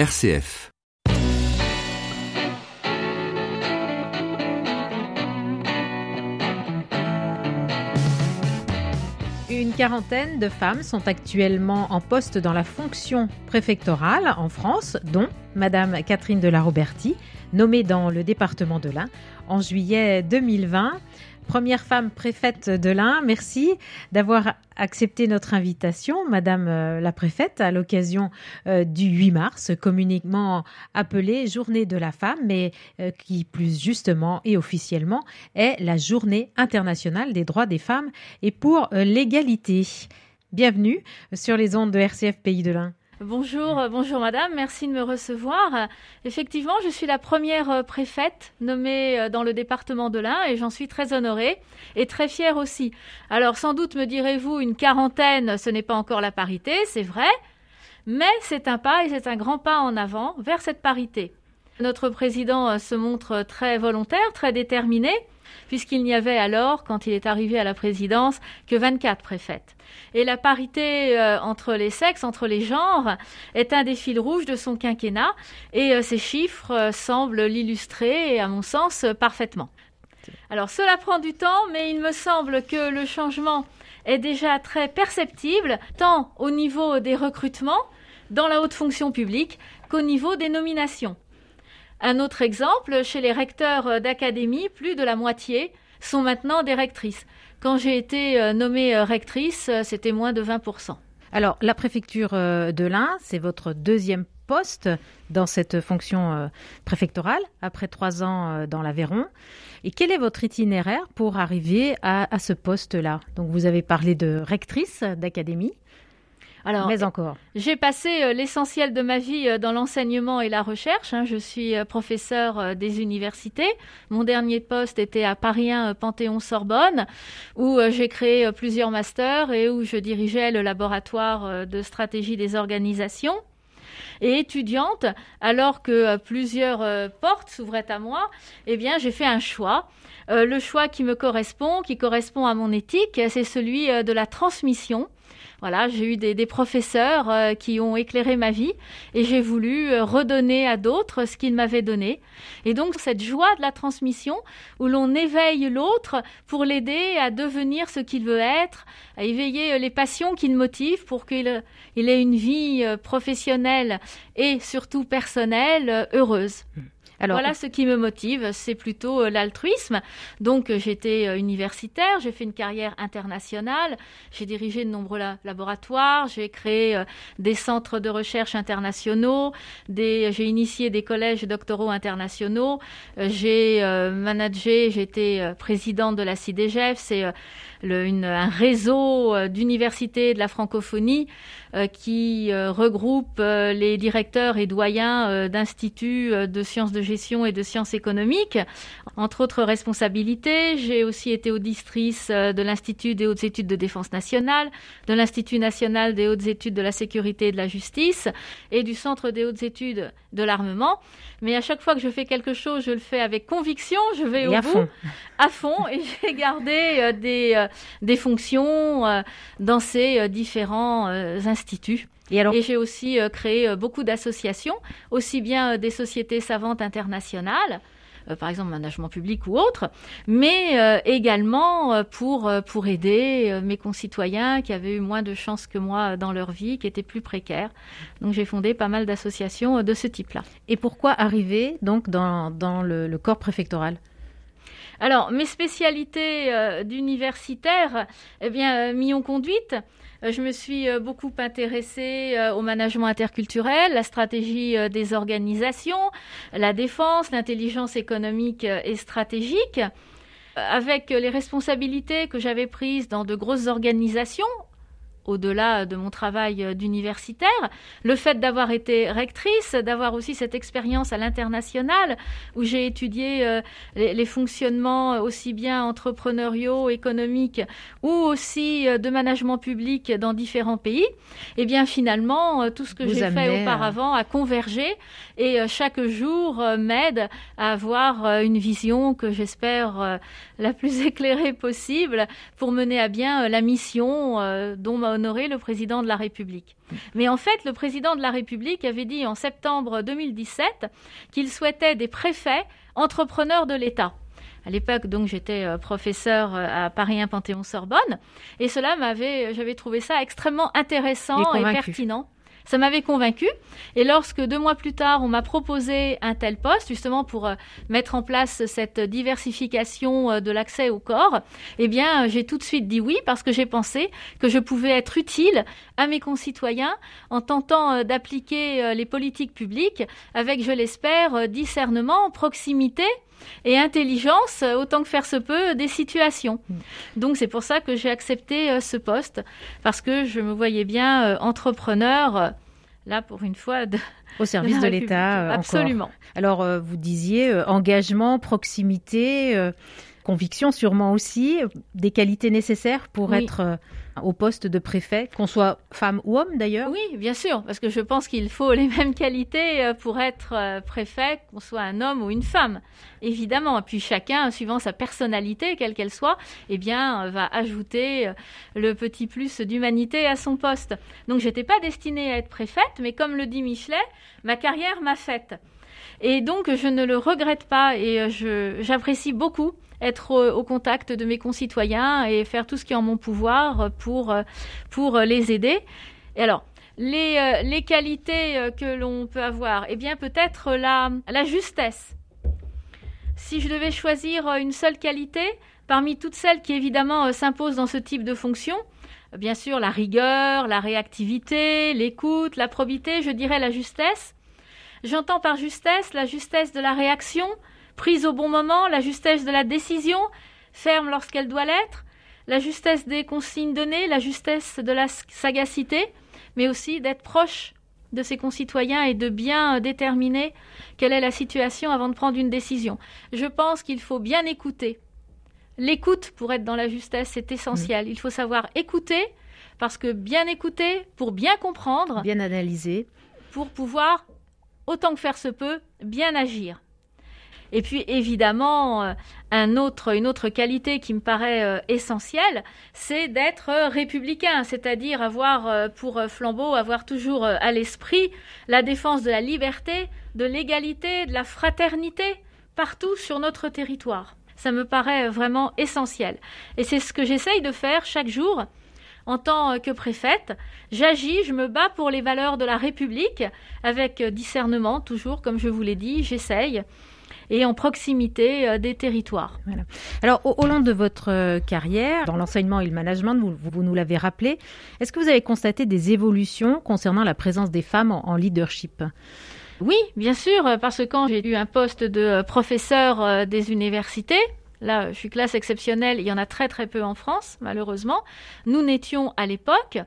RCF. Une quarantaine de femmes sont actuellement en poste dans la fonction préfectorale en France, dont Madame Catherine de la Roberti, nommée dans le département de l'Ain en juillet 2020 première femme préfète de l'Ain. Merci d'avoir accepté notre invitation, Madame euh, la préfète, à l'occasion euh, du 8 mars, communiquement appelée Journée de la femme, mais euh, qui plus justement et officiellement est la Journée internationale des droits des femmes et pour l'égalité. Bienvenue sur les ondes de RCF Pays de l'Ain. Bonjour, euh, bonjour madame, merci de me recevoir. Effectivement, je suis la première euh, préfète nommée euh, dans le département de l'Ain et j'en suis très honorée et très fière aussi. Alors sans doute me direz-vous, une quarantaine, ce n'est pas encore la parité, c'est vrai, mais c'est un pas et c'est un grand pas en avant vers cette parité. Notre président se montre très volontaire, très déterminé puisqu'il n'y avait alors, quand il est arrivé à la présidence, que 24 préfètes. Et la parité euh, entre les sexes, entre les genres, est un des fils rouges de son quinquennat, et euh, ces chiffres euh, semblent l'illustrer, à mon sens, parfaitement. Alors cela prend du temps, mais il me semble que le changement est déjà très perceptible, tant au niveau des recrutements dans la haute fonction publique qu'au niveau des nominations. Un autre exemple, chez les recteurs euh, d'académie, plus de la moitié sont maintenant des rectrices. Quand j'ai été euh, nommée euh, rectrice, c'était moins de 20%. Alors, la préfecture de l'Ain, c'est votre deuxième poste dans cette fonction préfectorale, après trois ans dans l'Aveyron. Et quel est votre itinéraire pour arriver à, à ce poste-là? Donc, vous avez parlé de rectrice d'académie. Alors, mais encore. J'ai passé euh, l'essentiel de ma vie euh, dans l'enseignement et la recherche. Hein. Je suis euh, professeur des universités. Mon dernier poste était à Paris 1 Panthéon-Sorbonne, où j'ai créé plusieurs masters et où je dirigeais le laboratoire de stratégie des organisations et étudiante, alors que plusieurs portes s'ouvraient à moi, eh bien, j'ai fait un choix. le choix qui me correspond, qui correspond à mon éthique, c'est celui de la transmission. Voilà, j'ai eu des, professeurs euh, qui ont éclairé ma vie et j'ai voulu euh, redonner à d'autres ce qu'ils m'avaient donné. Et donc cette joie de la transmission où l'on éveille l'autre pour l'aider à devenir ce qu'il veut être, à éveiller euh, les passions qui le motivent pour qu'il ait une vie professionnelle et surtout personnelle heureuse. Mmh voilà ce qui me motive, c'est plutôt euh, l'altruisme. Donc euh, j'étais euh, universitaire, j'ai fait une carrière internationale, j'ai dirigé de nombreux laboratoires, j'ai créé des centres de recherche internationaux, j'ai initié des collèges doctoraux internationaux, j'ai managé, j'étais présidente de la CIDEGEF, c'est un réseau d'universités de la francophonie qui regroupe les directeurs et doyens d'instituts de sciences de gestion et de sciences économiques. Entre autres responsabilités, j'ai aussi été auditrice euh, de l'Institut des hautes études de défense nationale, de l'Institut national des hautes études de la sécurité et de la justice et du Centre des hautes études de l'armement. Mais à chaque fois que je fais quelque chose, je le fais avec conviction, je vais au à bout, fond. à fond, et j'ai gardé euh, des, euh, des fonctions dans ces différents instituts. Et, j'ai aussi euh, créé euh, beaucoup d'associations, aussi bien euh, des sociétés savantes internationales, par exemple management public ou autre, mais également pour, pour aider mes concitoyens qui avaient eu moins de chance que moi dans leur vie, qui étaient plus précaires. Donc j'ai fondé pas mal d'associations de ce type-là. Et pourquoi arriver donc dans, dans le, corps préfectoral? Alors, mes spécialités d'universitaire, eh bien, m'y ont conduite. Euh, je me suis euh, beaucoup intéressée euh, au management interculturel, la stratégie des organisations, la défense, l'intelligence économique et stratégique. Avec les responsabilités que j'avais prises dans de grosses organisations, au-delà de mon travail euh, d'universitaire, le fait d'avoir été rectrice, d'avoir aussi cette expérience à l'international où j'ai étudié euh, les, fonctionnements aussi bien entrepreneuriaux, économiques ou aussi euh, de management public dans différents pays, et eh bien finalement tout ce que j'ai fait auparavant a convergé et chaque jour m'aide à avoir une vision que j'espère la plus éclairée possible pour mener à bien la mission dont m'a honorer le président de la République. Mais en fait, le président de la République avait dit en septembre 2017 qu'il souhaitait des préfets entrepreneurs de l'État. À l'époque, donc, j'étais euh, professeur euh, à Paris 1 Panthéon-Sorbonne, et cela m'avait, j'avais trouvé ça extrêmement intéressant et pertinent. Ça m'avait convaincu. Et lorsque deux mois plus tard, on m'a proposé un tel poste, justement pour euh, mettre en place cette diversification euh, de l'accès au corps, eh bien, j'ai tout de suite dit oui parce que j'ai pensé que je pouvais être utile à mes concitoyens en tentant euh, d'appliquer les politiques publiques avec, je l'espère, discernement, proximité et intelligence, autant que faire se peut, des situations. Mm. Donc c'est pour ça que j'ai accepté ce poste, parce que je me voyais bien entrepreneur là pour une fois au service de, l'État. Euh, Absolument. Alors euh, vous disiez euh, engagement, proximité, conviction sûrement aussi, des qualités nécessaires pour être au poste de préfet, qu'on soit femme ou homme d'ailleurs Oui, bien sûr, parce que je pense qu'il faut les mêmes qualités euh, pour être euh, préfet, qu'on soit un homme ou une femme, évidemment. Et puis chacun, suivant sa personnalité, quelle qu'elle soit, eh bien, euh, va ajouter le petit plus d'humanité à son poste. Donc, j'étais pas destinée à être préfète, mais comme le dit Michelet, ma carrière m'a faite. Et donc, je ne le regrette pas et j'apprécie beaucoup être au, contact de mes concitoyens et faire tout ce qui est en mon pouvoir pour, pour les aider. Et alors, les, euh, les qualités euh, que l'on peut avoir, eh bien peut-être la, la justesse. Si je devais choisir euh, une seule qualité, parmi toutes celles qui évidemment s'imposent dans ce type de fonction, bien sûr la rigueur, la réactivité, l'écoute, la probité, je dirais la justesse. J'entends par justesse la justesse de la réaction, prise au bon moment, la justesse de la décision, ferme lorsqu'elle doit l'être, la justesse des consignes données, la justesse de la sagacité, mais aussi d'être proche de ses concitoyens et de bien déterminer quelle est la situation avant de prendre une décision. Je pense qu'il faut bien écouter. L'écoute pour être dans la justesse, c'est essentiel. Il faut savoir écouter, parce que bien écouter, pour bien comprendre, bien analyser, pour pouvoir, autant que faire se peut, bien agir. Et puis évidemment, euh, un autre, une autre qualité qui me paraît euh, essentielle, c'est d'être euh, républicain, c'est-à-dire avoir pour flambeau, avoir toujours à l'esprit la défense de la liberté, de l'égalité, de la fraternité partout sur notre territoire. Ça me paraît vraiment essentiel. Et c'est ce que j'essaye de faire chaque jour en tant que préfète. J'agis, je me bats pour les valeurs de la République avec discernement, toujours, comme je vous l'ai dit, j'essaye et en proximité euh, des territoires. Alors, au, long de votre euh, carrière, dans l'enseignement et le management, vous, nous l'avez rappelé, est-ce que vous avez constaté des évolutions concernant la présence des femmes en, leadership? Oui, bien sûr, parce que quand j'ai eu un poste de euh, professeur des universités, là je suis classe exceptionnelle, il y en a très très peu en France, malheureusement, nous n'étions à l'époque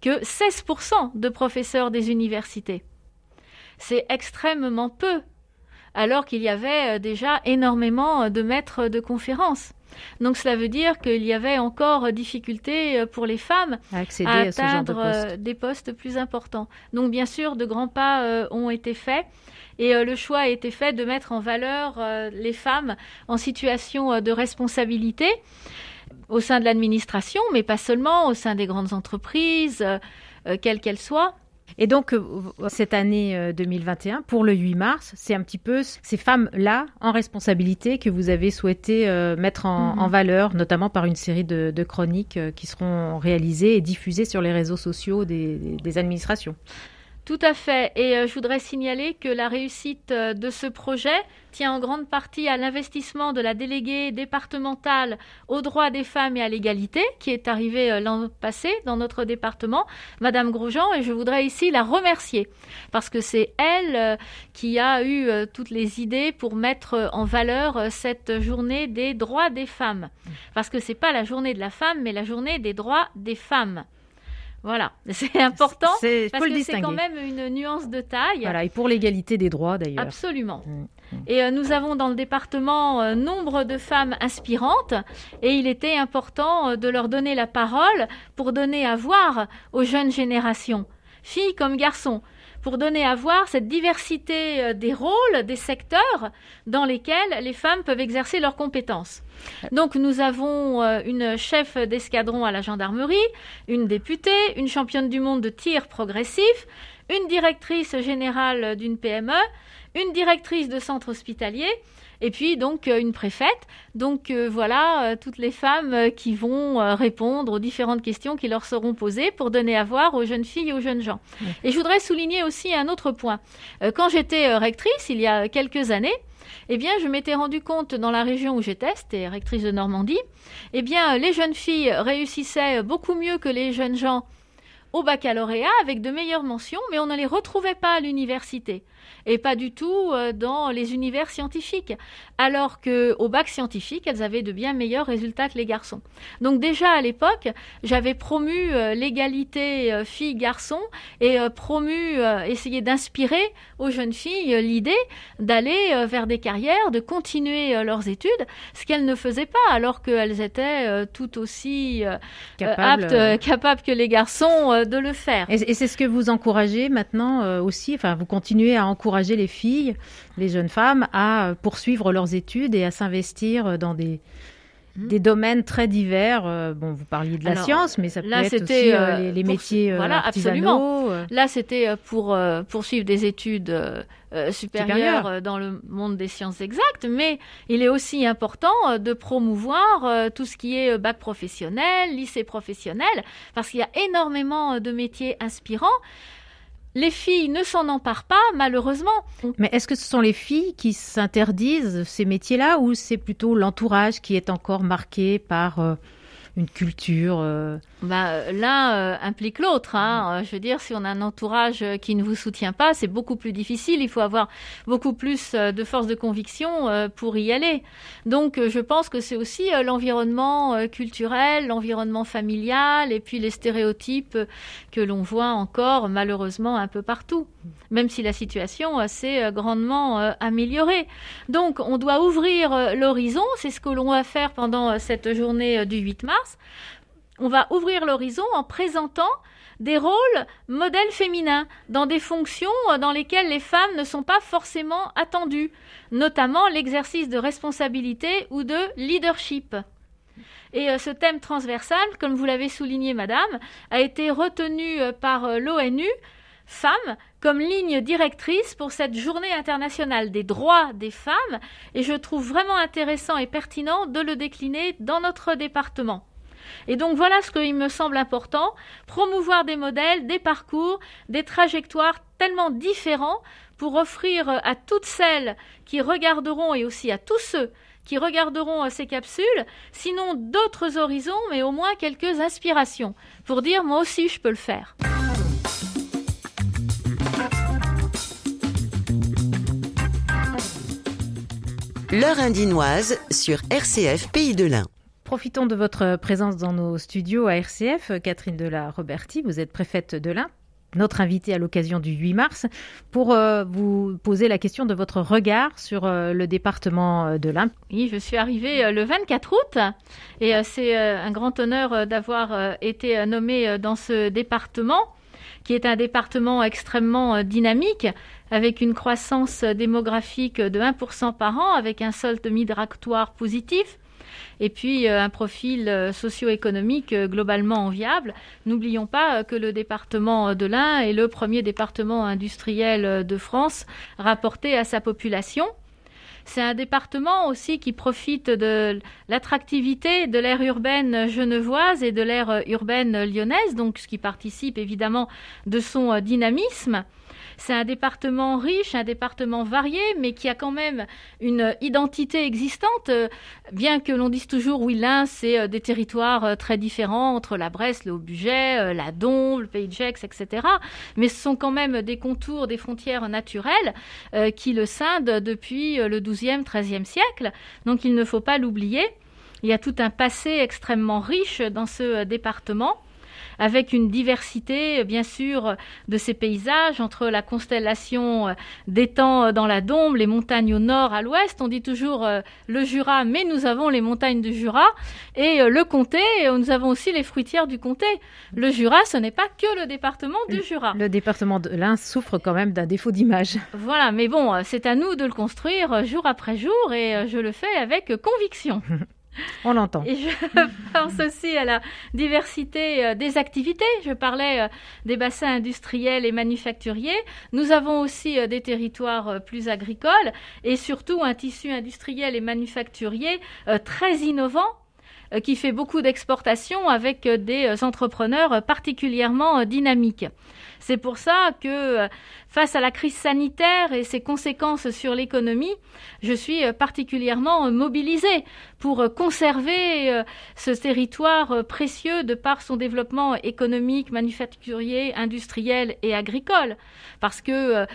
que 16% de professeurs des universités. C'est extrêmement peu alors qu'il y avait euh, déjà énormément euh, de maîtres de conférences. Donc cela veut dire qu'il y avait encore euh, difficulté pour les femmes à, accéder à, atteindre des postes plus importants. Donc bien sûr, de grands pas ont été faits. Et le choix a été fait de mettre en valeur les femmes en situation de responsabilité au sein de l'administration, mais pas seulement, au sein des grandes entreprises, quelles qu'elles soient. Et donc, euh, cette année 2021, euh, pour le 8 mars, c'est un petit peu ces femmes-là en responsabilité que vous avez souhaité euh, mettre en, mhm. valeur, notamment par une série de, chroniques qui seront réalisées et diffusées sur les réseaux sociaux des administrations. Tout à fait. Et euh, je voudrais signaler que la réussite euh, de ce projet tient en grande partie à l'investissement de la déléguée départementale aux droits des femmes et à l'égalité, qui est arrivée euh, l'an passé dans notre département, Madame Grosjean, et je voudrais ici la remercier, parce que c'est elle qui a eu toutes les idées pour mettre en valeur cette journée des droits des femmes. Parce que c'est pas la journée de la femme, mais la journée des droits des femmes. Voilà, c'est important parce que c'est quand même une nuance de taille. Voilà, et pour l'égalité des droits d'ailleurs. Absolument. Mm, mm. Et euh, nous avons dans le département euh, nombre de femmes inspirantes et il était important euh, de leur donner la parole pour donner à voir aux jeunes générations, filles comme garçons, pour donner à voir cette diversité des rôles, des secteurs dans lesquels les femmes peuvent exercer leurs compétences. Donc nous avons euh, une chef d'escadron à la gendarmerie, une députée, une championne du monde de tir progressif, une directrice générale d'une PME, une directrice de centre hospitalier et puis donc euh, une préfète. Donc euh, voilà toutes les femmes qui vont répondre aux différentes questions qui leur seront posées pour donner à voir aux jeunes filles et aux jeunes gens. Et je voudrais souligner aussi un autre point. quand j'étais rectrice il y a quelques années, eh bien, je m'étais rendu compte dans la région où j'étais, c'était rectrice de Normandie, eh bien, les jeunes filles réussissaient beaucoup mieux que les jeunes gens au baccalauréat avec de meilleures mentions, mais on ne les retrouvait pas à l'université et pas du tout euh, dans les univers scientifiques. Alors que au bac scientifique, elles avaient de bien meilleurs résultats que les garçons. Donc déjà à l'époque, j'avais promu euh, l'égalité euh, filles-garçons et promu, essayer d'inspirer aux jeunes filles l'idée d'aller vers des carrières, de continuer leurs études, ce qu'elles ne faisaient pas alors qu'elles étaient tout aussi aptes, capables que les garçons de le faire. Et, c'est ce que vous encouragez maintenant aussi, enfin vous continuez à encourager les filles, les jeunes femmes à poursuivre leurs études et à s'investir dans des, hmm. des domaines très divers. Euh, bon, vous parliez de la science, mais ça peut être aussi euh, euh, les, métiers voilà, Absolument. Là, c'était pour poursuivre des études supérieures dans le monde des sciences exactes, mais il est aussi important de promouvoir tout ce qui est bac professionnel, lycée professionnel, parce qu'il y a énormément de métiers inspirants. Les filles ne s'en emparent pas, malheureusement. Mais est-ce que ce sont les filles qui s'interdisent ces métiers-là ou c'est plutôt l'entourage qui est encore marqué par euh, une culture euh, bah, L'un euh, implique l'autre. Hein. Je veux dire, si on a un entourage qui ne vous soutient pas, c'est beaucoup plus difficile. Il faut avoir beaucoup plus euh, de force de conviction pour y aller. Donc, je pense que c'est aussi l'environnement culturel, l'environnement familial et puis les stéréotypes que l'on voit encore malheureusement un peu partout, même si la situation s'est grandement améliorée. Donc, on doit ouvrir l'horizon. C'est ce que l'on va faire pendant cette journée du 8 mars on va ouvrir l'horizon en présentant des rôles modèles féminins dans des fonctions euh, dans lesquelles les femmes ne sont pas forcément attendues, notamment l'exercice de responsabilité ou de leadership. Et euh, ce thème transversal, comme vous l'avez souligné, Madame, a été retenu euh, par l'ONU, femmes, comme ligne directrice pour cette journée internationale des droits des femmes, et je trouve vraiment intéressant et pertinent de le décliner dans notre département. Et donc voilà ce qu'il me semble important, promouvoir des modèles, des parcours, des trajectoires tellement différents pour offrir à toutes celles qui regarderont et aussi à tous ceux qui regarderont ces capsules, sinon d'autres horizons, mais au moins quelques inspirations, pour dire moi aussi je peux le faire. L'heure indinoise sur RCF Pays de l'Ain. Profitons de votre présence dans nos studios à RCF. Catherine de la Roberti, vous êtes préfète de l'Ain, notre invitée à l'occasion du 8 mars, pour euh, vous poser la question de votre regard sur euh, le département euh, de l'Ain. Oui, je suis arrivée le 24 août et c'est un grand honneur d'avoir été nommée dans ce département qui est un département extrêmement dynamique, avec une croissance démographique de 1% par an, avec un solde migratoire positif, et puis euh, un profil euh, socio-économique euh, globalement enviable. N'oublions pas que le département de l'Ain est le premier département industriel de France rapporté à sa population. C'est un département aussi qui profite de l'attractivité de l'aire urbaine genevoise et de l'aire urbaine lyonnaise, donc ce qui participe évidemment de son dynamisme. C'est un département riche, un département varié, mais qui a quand même une identité existante, euh, bien que l'on dise toujours, oui, l'Ain, c'est euh, des territoires euh, très différents entre la Bresse, le Haut-Buget, la Dombe, le Pays de Gex, etc. Mais ce sont quand même des contours, des frontières naturelles qui le scindent depuis le XIIe, XIIIe siècle. Donc il ne faut pas l'oublier. Il y a tout un passé extrêmement riche dans ce département avec une diversité, bien sûr, de ces paysages entre la constellation d'étangs dans la Dombe, les montagnes au nord, à l'ouest. On dit toujours le Jura, mais nous avons les montagnes du Jura et le comté. Nous avons aussi les fruitières du comté. Le Jura, ce n'est pas que le département du Jura. Le département de l'Ain souffre quand même d'un défaut d'image. Voilà, mais bon, c'est à nous de le construire jour après jour et je le fais avec conviction. On l'entend. Et je pense aussi à la diversité euh, des activités. Je parlais euh, des bassins industriels et manufacturiers. Nous avons aussi euh, des territoires plus agricoles et surtout un tissu industriel et manufacturier très innovant qui fait beaucoup d'exportations avec des entrepreneurs particulièrement dynamiques. C'est pour ça que euh, face à la crise sanitaire et ses conséquences sur l'économie, je suis euh, particulièrement euh, mobilisée pour conserver ce territoire précieux de par son développement économique, manufacturier, industriel et agricole. Parce que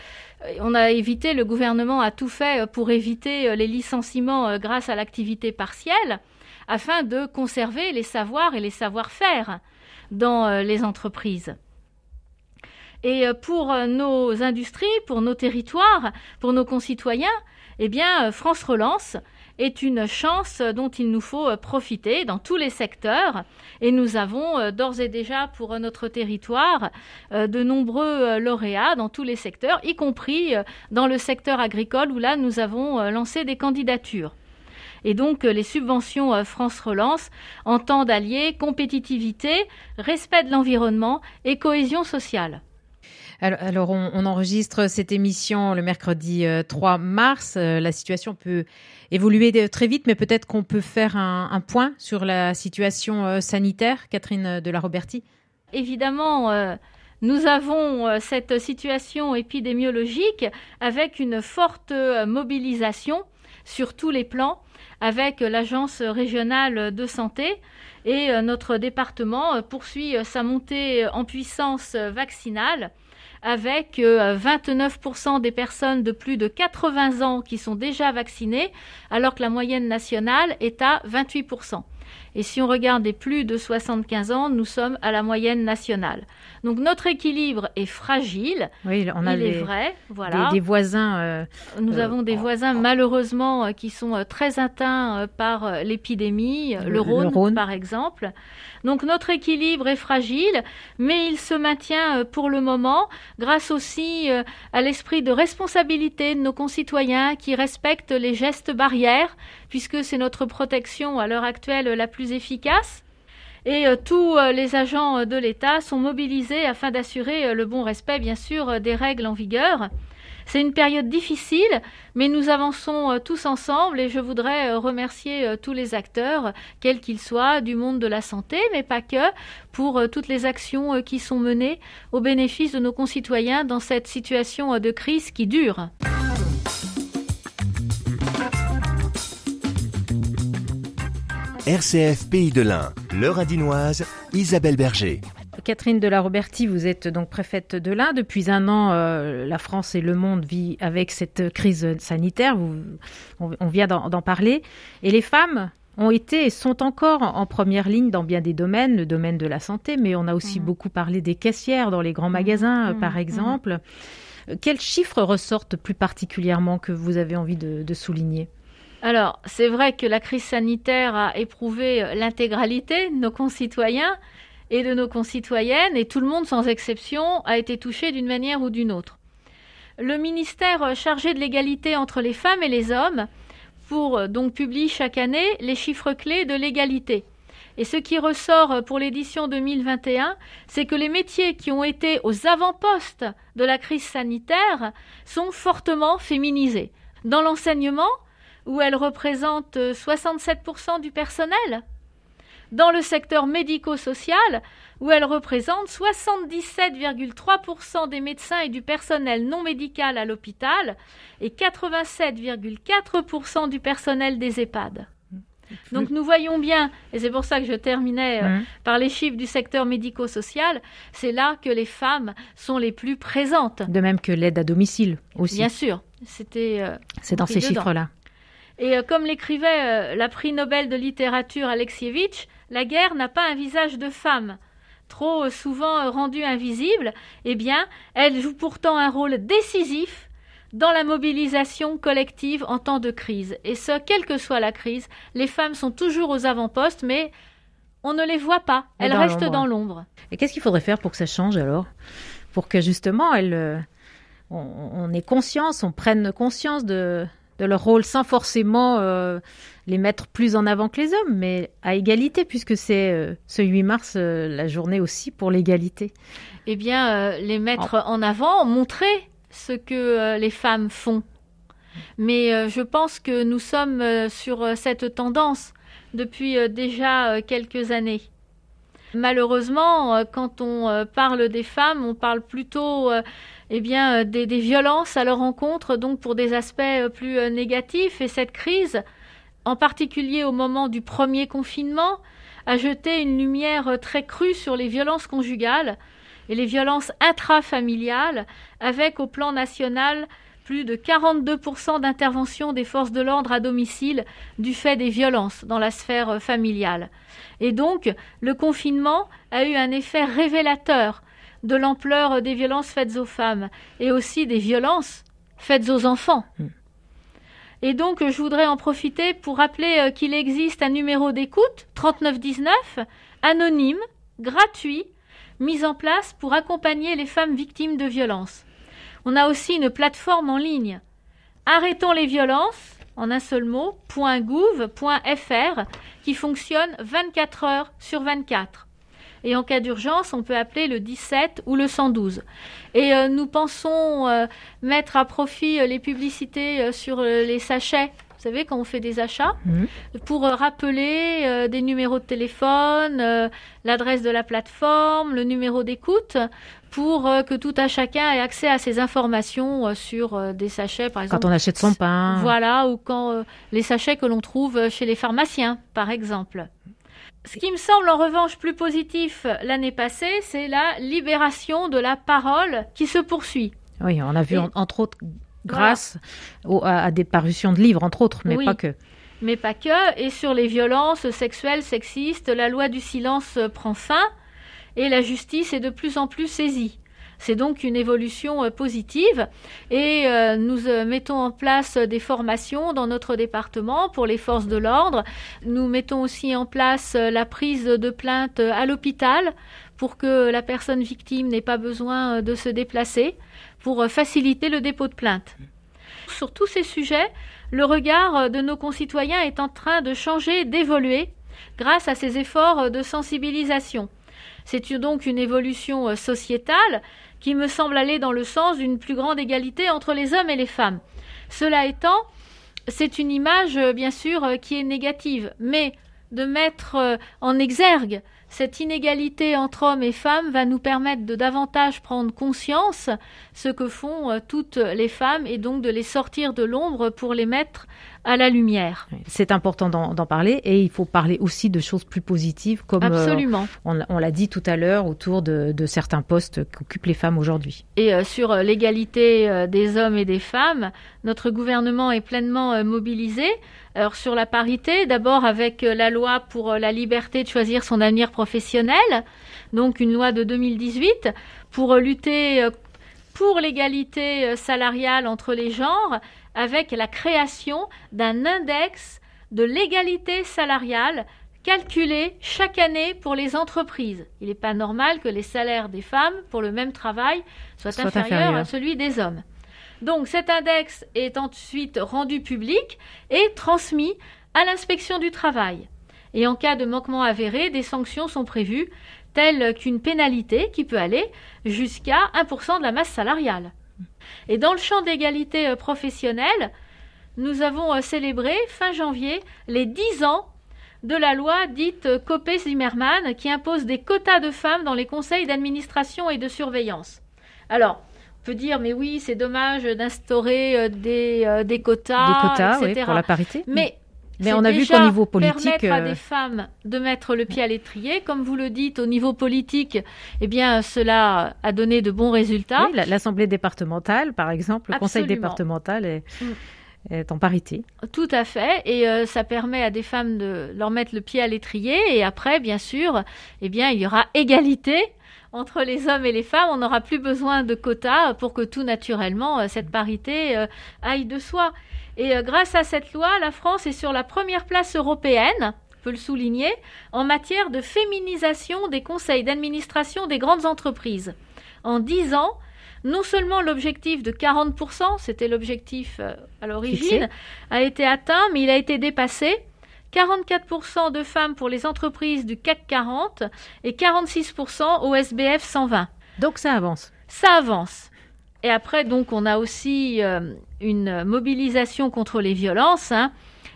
on a évité, le gouvernement a tout fait pour éviter les licenciements grâce à l'activité partielle afin de conserver les savoirs et les savoir-faire dans les entreprises. Et euh, pour euh, nos industries, pour nos territoires, pour nos concitoyens, eh bien, euh, France Relance est une chance dont il nous faut profiter dans tous les secteurs. Et nous avons d'ores et déjà pour notre territoire de nombreux lauréats dans tous les secteurs, y compris dans le secteur agricole où là nous avons lancé des candidatures. Et donc les subventions France Relance entendent allier compétitivité, respect de l'environnement et cohésion sociale. Alors, on, enregistre cette émission le mercredi 3 euh, mars. Euh, la situation peut évoluer très vite, mais peut-être qu'on peut faire un, point sur la situation euh, sanitaire, Catherine de la Roberti. Évidemment. Nous avons cette situation épidémiologique avec une forte mobilisation sur tous les plans, avec l'Agence régionale de santé et notre département poursuit sa montée en puissance vaccinale avec 29% euh, des personnes de plus de 80 ans qui sont déjà vaccinées, alors que la moyenne nationale est à 28%. Et si on regarde les plus de 75 ans, nous sommes à la moyenne nationale. Donc notre équilibre est fragile. Oui, on a il est vrai. Voilà. Des, voisins. Euh, nous euh, avons des voisins malheureusement qui sont très atteints par l'épidémie, le, Rhône, par exemple. Donc notre équilibre est fragile, mais il se maintient pour le moment grâce aussi à l'esprit de responsabilité de nos concitoyens qui respectent les gestes barrières, puisque c'est notre protection à l'heure actuelle la plus efficace. Et euh, tous euh, les agents euh, de l'État sont mobilisés afin d'assurer le bon respect, bien sûr, des règles en vigueur. C'est une période difficile, mais nous avançons tous ensemble et je voudrais remercier tous les acteurs, quels qu'ils soient, du monde de la santé, mais pas que, pour toutes les actions qui sont menées au bénéfice de nos concitoyens dans cette situation de crise qui dure. RCF Pays de l'Ain, l'heure indinoise, Isabelle Berger. Catherine de la Roberti, vous êtes donc préfète de l'Ain. Depuis un an, euh, la France et le monde vivent avec cette crise sanitaire. on, vient d'en parler. Et les femmes ont été et sont encore en première ligne dans bien des domaines, le domaine de la santé, mais on a aussi mmh. beaucoup parlé des caissières dans les grands magasins, mmh. par mmh. exemple. Quels chiffres ressortent plus particulièrement que vous avez envie de souligner? Alors, c'est vrai que la crise sanitaire a éprouvé euh, l'intégralité de nos concitoyens et de nos concitoyennes, et tout le monde, sans exception, a été touché d'une manière ou d'une autre. Le ministère euh, chargé de l'égalité entre les femmes et les hommes pour euh, donc publie chaque année les chiffres clés de l'égalité. Et ce qui ressort pour l'édition 2021, c'est que les métiers qui ont été aux avant-postes de la crise sanitaire sont fortement féminisés. Dans l'enseignement, où elle représente 67% du personnel. Dans le secteur médico-social, où elle représente 77,3% des médecins et du personnel non médical à l'hôpital et 87,4% du personnel des EHPAD. Donc nous voyons bien, et c'est pour ça que je terminais euh, par les chiffres du secteur médico-social, c'est là que les femmes sont les plus présentes. De même que l'aide à domicile aussi. Bien sûr, c'était. Euh, c'est dans ces chiffres-là. Et euh, comme l'écrivait euh, la prix Nobel de littérature Alexievitch, la guerre n'a pas un visage de femme, trop souvent rendues invisibles, eh bien, elles jouent pourtant un rôle décisif dans la mobilisation collective en temps de crise. Et ce, quelle que soit la crise, les femmes sont toujours aux avant-postes, mais on ne les voit pas. Elles restent dans l'ombre. Et qu'est-ce qu'il faudrait faire pour que ça change alors? Pour que justement, elles, euh, on, ait conscience, on prenne conscience de, leur rôle sans forcément euh, les mettre plus en avant que les hommes, mais à égalité, puisque c'est euh, ce 8 mars la journée aussi pour l'égalité. Eh bien, les mettre en avant, montrer ce que euh, les femmes font. Mais euh, je pense que nous sommes euh, sur cette tendance depuis déjà quelques années. Malheureusement, quand on parle des femmes, on parle plutôt eh bien, des, des, violences à leur encontre, donc pour des aspects plus négatifs. Et cette crise, en particulier au moment du premier confinement, a jeté une lumière très crue sur les violences conjugales et les violences intrafamiliales, avec au plan national plus de 42% d'intervention des forces de l'ordre à domicile du fait des violences dans la sphère euh, familiale. Et donc, le confinement a eu un effet révélateur de l'ampleur des violences faites aux femmes et aussi des violences faites aux enfants. Hmm. Et donc, je voudrais en profiter pour rappeler euh, qu'il existe un numéro d'écoute, 3919, anonyme, gratuit, mise en place pour accompagner les femmes victimes de violences. On a aussi une plateforme en ligne. Arrêtons les violences, en un seul mot, .gouv.fr, qui fonctionne 24 heures sur 24. Et en cas d'urgence, on peut appeler le 17 ou le 112. Et euh, nous pensons euh, mettre à profit euh, les publicités sur les sachets vous savez, quand on fait des achats, mhm. pour euh, rappeler euh, des numéros de téléphone, euh, l'adresse de la plateforme, le numéro d'écoute, pour que tout à chacun ait accès à ces informations sur des sachets, par exemple. Quand on achète son pain. Voilà, ou quand les sachets que l'on trouve chez les pharmaciens, par exemple. Ce qui me semble en revanche plus positif l'année passée, c'est la libération de la parole qui se poursuit. Oui, on a vu entre autres grâce à, des parutions de livres, entre autres, mais pas que. Mais pas que. Et sur les violences sexuelles, sexistes, la loi du silence prend fin et la justice est de plus en plus saisie. C'est donc une évolution euh, positive et euh, nous euh, mettons en place des formations dans notre département pour les forces de l'ordre. Nous mettons aussi en place la prise de plainte à l'hôpital pour que la personne victime n'ait pas besoin de se déplacer pour faciliter le dépôt de plainte. Sur tous ces sujets, le regard de nos concitoyens est en train de changer, d'évoluer grâce à ces efforts de sensibilisation. C'est donc une évolution sociétale qui me semble aller dans le sens d'une plus grande égalité entre les hommes et les femmes. Cela étant, c'est une image, bien sûr, qui est négative, mais de mettre en exergue cette inégalité entre hommes et femmes va nous permettre de davantage prendre conscience ce que font euh, toutes les femmes et donc de les sortir de l'ombre pour les mettre à la lumière. C'est important d'en parler et il faut parler aussi de choses plus positives comme euh, Absolument. on, l'a dit tout à l'heure autour de, certains postes qu'occupent les femmes aujourd'hui. Et euh, sur l'égalité des hommes et des femmes, notre gouvernement est pleinement mobilisé. Alors sur la parité, d'abord avec la loi pour la liberté de choisir son avenir professionnel donc une loi de 2018 pour lutter euh, pour l'égalité euh, salariale entre les genres avec la création d'un index de l'égalité salariale calculé chaque année pour les entreprises. Il n'est pas normal que les salaires des femmes pour le même travail soient inférieurs à celui des hommes. Donc cet index est ensuite rendu public et transmis à l'inspection du travail. Et en cas de manquement avéré, des sanctions sont prévues, telles qu'une pénalité qui peut aller jusqu'à 1% de la masse salariale. Et dans le champ d'égalité euh, professionnelle, nous avons euh, célébré fin janvier les 10 ans de la loi dite euh, Copé-Zimmermann qui impose des quotas de femmes dans les conseils d'administration et de surveillance. Alors, on peut dire, mais oui, c'est dommage d'instaurer des, des, quotas, des quotas Oui, pour la parité. Mais mais on a vu qu'au niveau politique, permettre à euh, des femmes de mettre le pied à l'étrier, comme vous le dites, au niveau politique, eh bien, cela a donné de bons résultats. Oui, l'Assemblée départementale, par exemple, le Conseil départemental est. Mm. est en parité. Tout à fait, et euh, ça permet à des femmes de leur mettre le pied à l'étrier, et après, bien sûr, eh bien, il y aura égalité entre les hommes et les femmes. On n'aura plus besoin de quotas pour que tout naturellement, euh, cette parité euh, aille de soi. Et grâce à cette loi, la France est sur la première place européenne peut le souligner, en matière de féminisation des conseils d'administration des grandes entreprises. En dix ans, non seulement l'objectif de 40%, c'était l'objectif euh, à l'origine, a été atteint, mais il a été dépassé. 44% de femmes pour les entreprises du CAC 40 et 46% au SBF 120. Donc ça avance. Ça avance. Et après, donc, on a aussi euh, une mobilisation contre les violences. Hein.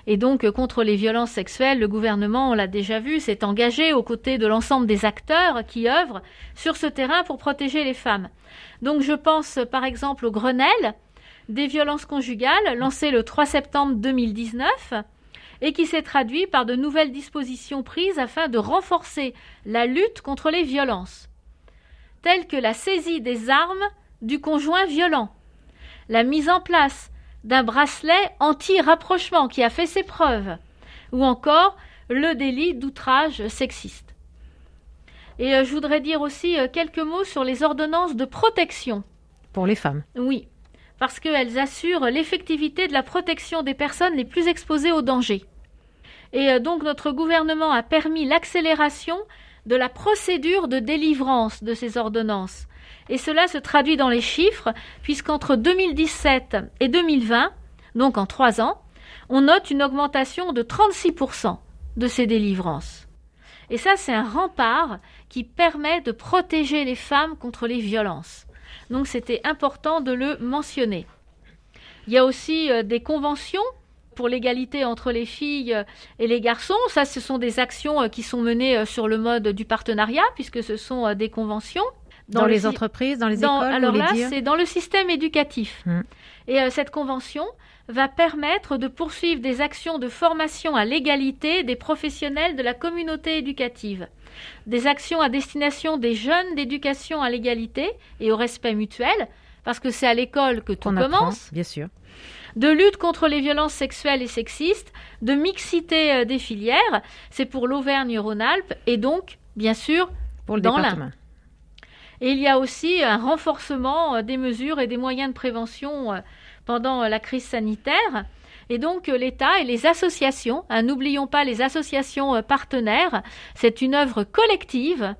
Et donc, euh, contre les violences sexuelles, le gouvernement, on l'a déjà vu, s'est engagé aux côtés de l'ensemble des acteurs qui œuvrent sur ce terrain pour protéger les femmes. Donc, je pense par exemple au Grenelle des violences conjugales lancé le 3 septembre 2019 et qui s'est traduit par de nouvelles dispositions prises afin de renforcer la lutte contre les violences, telles que la saisie des armes du conjoint violent, la mise en place d'un bracelet anti-rapprochement qui a fait ses preuves, ou encore le délit d'outrage sexiste. Et euh, je voudrais dire aussi euh, quelques mots sur les ordonnances de protection. Pour les femmes. Oui, parce qu'elles assurent l'effectivité de la protection des personnes les plus exposées au danger. Et euh, donc notre gouvernement a permis l'accélération de la procédure de délivrance de ces ordonnances et cela se traduit dans les chiffres, puisqu'entre 2017 et 2020, donc en trois ans, on note une augmentation de 36% de ces délivrances. Et ça, c'est un rempart qui permet de protéger les femmes contre les violences. Donc c'était important de le mentionner. Il y a aussi euh, des conventions pour l'égalité entre les filles euh, et les garçons. Ça, ce sont des actions euh, qui sont menées sur le mode du partenariat, puisque ce sont des conventions. Dans, les entreprises, dans les écoles Alors là, c'est dans le système éducatif. Hmm. Et euh, cette convention va permettre de poursuivre des actions de formation à l'égalité des professionnels de la communauté éducative, des actions à destination des jeunes d'éducation à l'égalité et au respect mutuel, parce que c'est à l'école que tout commence. bien sûr. De lutte contre les violences sexuelles et sexistes, de mixité euh, des filières, c'est pour l'Auvergne-Rhône-Alpes et donc, bien sûr, pour le dans département. Il y a aussi un renforcement euh, des mesures et des moyens de prévention euh, pendant euh, la crise sanitaire. Et donc l'État et les associations, hein, n'oublions pas les associations partenaires, c'est une œuvre collective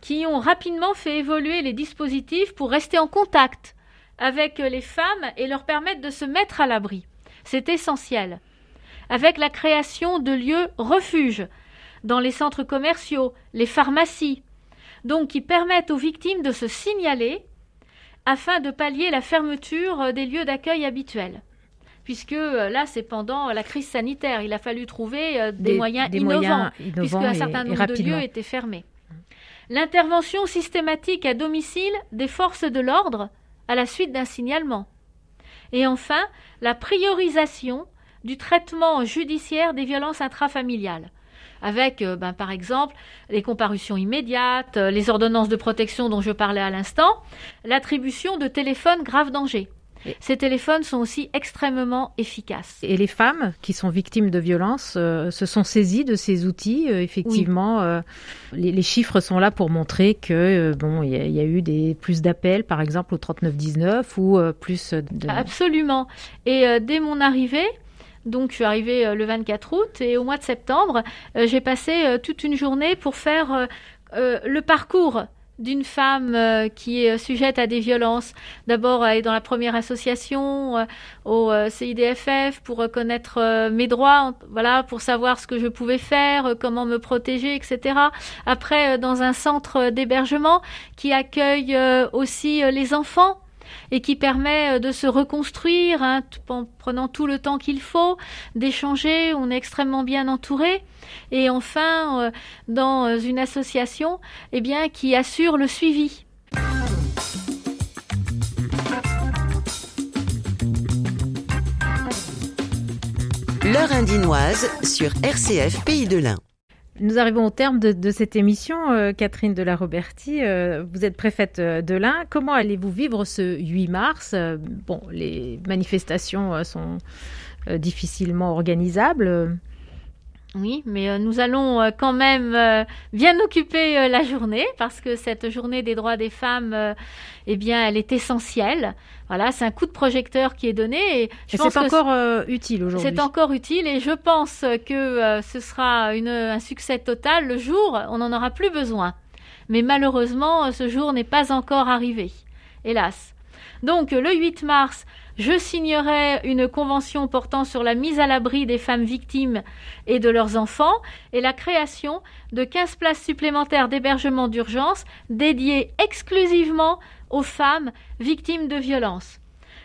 qui ont rapidement fait évoluer les dispositifs pour rester en contact avec les femmes et leur permettre de se mettre à l'abri. C'est essentiel. Avec la création de lieux refuges dans les centres commerciaux, les pharmacies, donc qui permettent aux victimes de se signaler afin de pallier la fermeture euh, des lieux d'accueil habituels. Puisque euh, là, c'est pendant la crise sanitaire. Il a fallu trouver euh, des, moyens, innovants, puisque un certain nombre de lieux étaient fermés. L'intervention systématique à domicile des forces de l'ordre à la suite d'un signalement. Et enfin, la priorisation du traitement judiciaire des violences intrafamiliales avec, euh, ben, par exemple, les comparutions immédiates, euh, les ordonnances de protection dont je parlais à l'instant, l'attribution de téléphones grave danger. Ces téléphones sont aussi extrêmement efficaces. Et les femmes qui sont victimes de violences euh, se sont saisies de ces outils. effectivement, les, chiffres sont là pour montrer que bon, il y, a eu des plus d'appels, par exemple au 3919 ou plus de. Absolument. Et dès mon arrivée, donc je suis arrivée euh, le 24 août et au mois de septembre, euh, j'ai passé euh, toute une journée pour faire le parcours d'une femme qui est sujette à des violences. D'abord, aller dans la première association, au CIDFF, pour connaître mes droits, voilà, pour savoir ce que je pouvais faire, comment me protéger, etc. Après, dans un centre d'hébergement qui accueille aussi les enfants et qui permet euh, de se reconstruire hein, en prenant tout le temps qu'il faut, d'échanger, on est extrêmement bien entouré. Et enfin, euh, dans euh, une association eh qui assure le suivi. L'heure indinoise sur RCF Pays de l'Ain. Nous arrivons au terme de, cette émission. Euh, Catherine de la Roberti, euh, vous êtes préfète euh, de l'Ain. Comment allez-vous vivre ce 8 mars Bon, les manifestations sont difficilement organisables. Oui, mais euh, nous allons euh, quand même euh, bien occuper la journée parce que cette journée des droits des femmes, eh bien, elle est essentielle. Voilà, c'est un coup de projecteur qui est donné. Et, c'est encore utile aujourd'hui. C'est encore utile et je pense que ce sera un succès total le jour on n'en aura plus besoin. Mais malheureusement, ce jour n'est pas encore arrivé, hélas. Donc le 8 mars, je signerai une convention portant sur la mise à l'abri des femmes victimes et de leurs enfants et la création de 15 places supplémentaires d'hébergement d'urgence dédiées exclusivement aux femmes victimes de violences.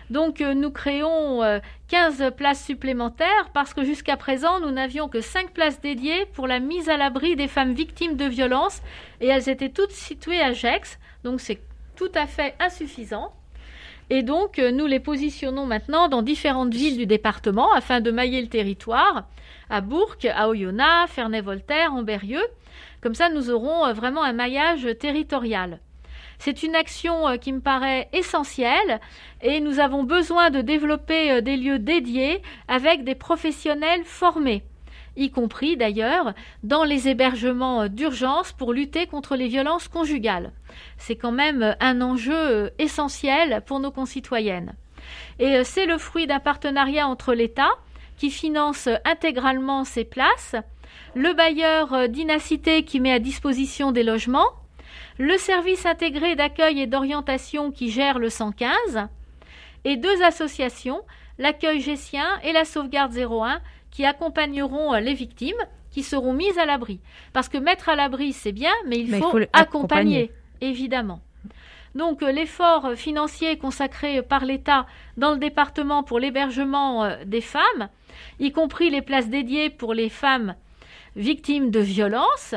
Donc euh, nous créons 15 euh, places supplémentaires parce que jusqu'à présent nous n'avions que 5 places dédiées pour la mise à l'abri des femmes victimes de violences et elles étaient toutes situées à Gex, donc c'est tout à fait insuffisant. Et donc, euh, nous les positionnons maintenant dans différentes villes du département afin de mailler le territoire, à Bourg, à Oyonnax, Ferney-Voltaire, Amberieux. Comme ça, nous aurons euh, vraiment un maillage territorial. C'est une action euh, qui me paraît essentielle et nous avons besoin de développer des lieux dédiés avec des professionnels formés y compris d'ailleurs dans les hébergements d'urgence pour lutter contre les violences conjugales. C'est quand même un enjeu essentiel pour nos concitoyennes. Et euh, c'est le fruit d'un partenariat entre l'État, qui finance intégralement ces places, le bailleur euh, d'Inacité qui met à disposition des logements, le service intégré d'accueil et d'orientation qui gère le 115, et deux associations, l'accueil gessien et la sauvegarde 01, qui accompagneront euh, les victimes qui seront mises à l'abri. Parce que mettre à l'abri, c'est bien, mais il, faut, accompagner, évidemment. Donc euh, l'effort financier consacré par l'État dans le département pour l'hébergement euh, des femmes, y compris les places dédiées pour les femmes victimes de violences,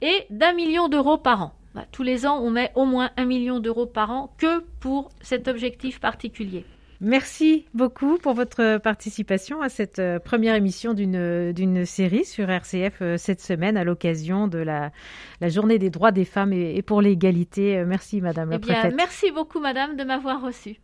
est d'un million d'euros par an. Bah, tous les ans, on met au moins un million d'euros par an que pour cet objectif particulier. Merci beaucoup pour votre participation à cette euh, première émission d'une série sur RCF euh, cette semaine à l'occasion de la, la, journée des droits des femmes et, pour l'égalité. Euh, merci Madame la eh Merci beaucoup Madame de m'avoir reçue.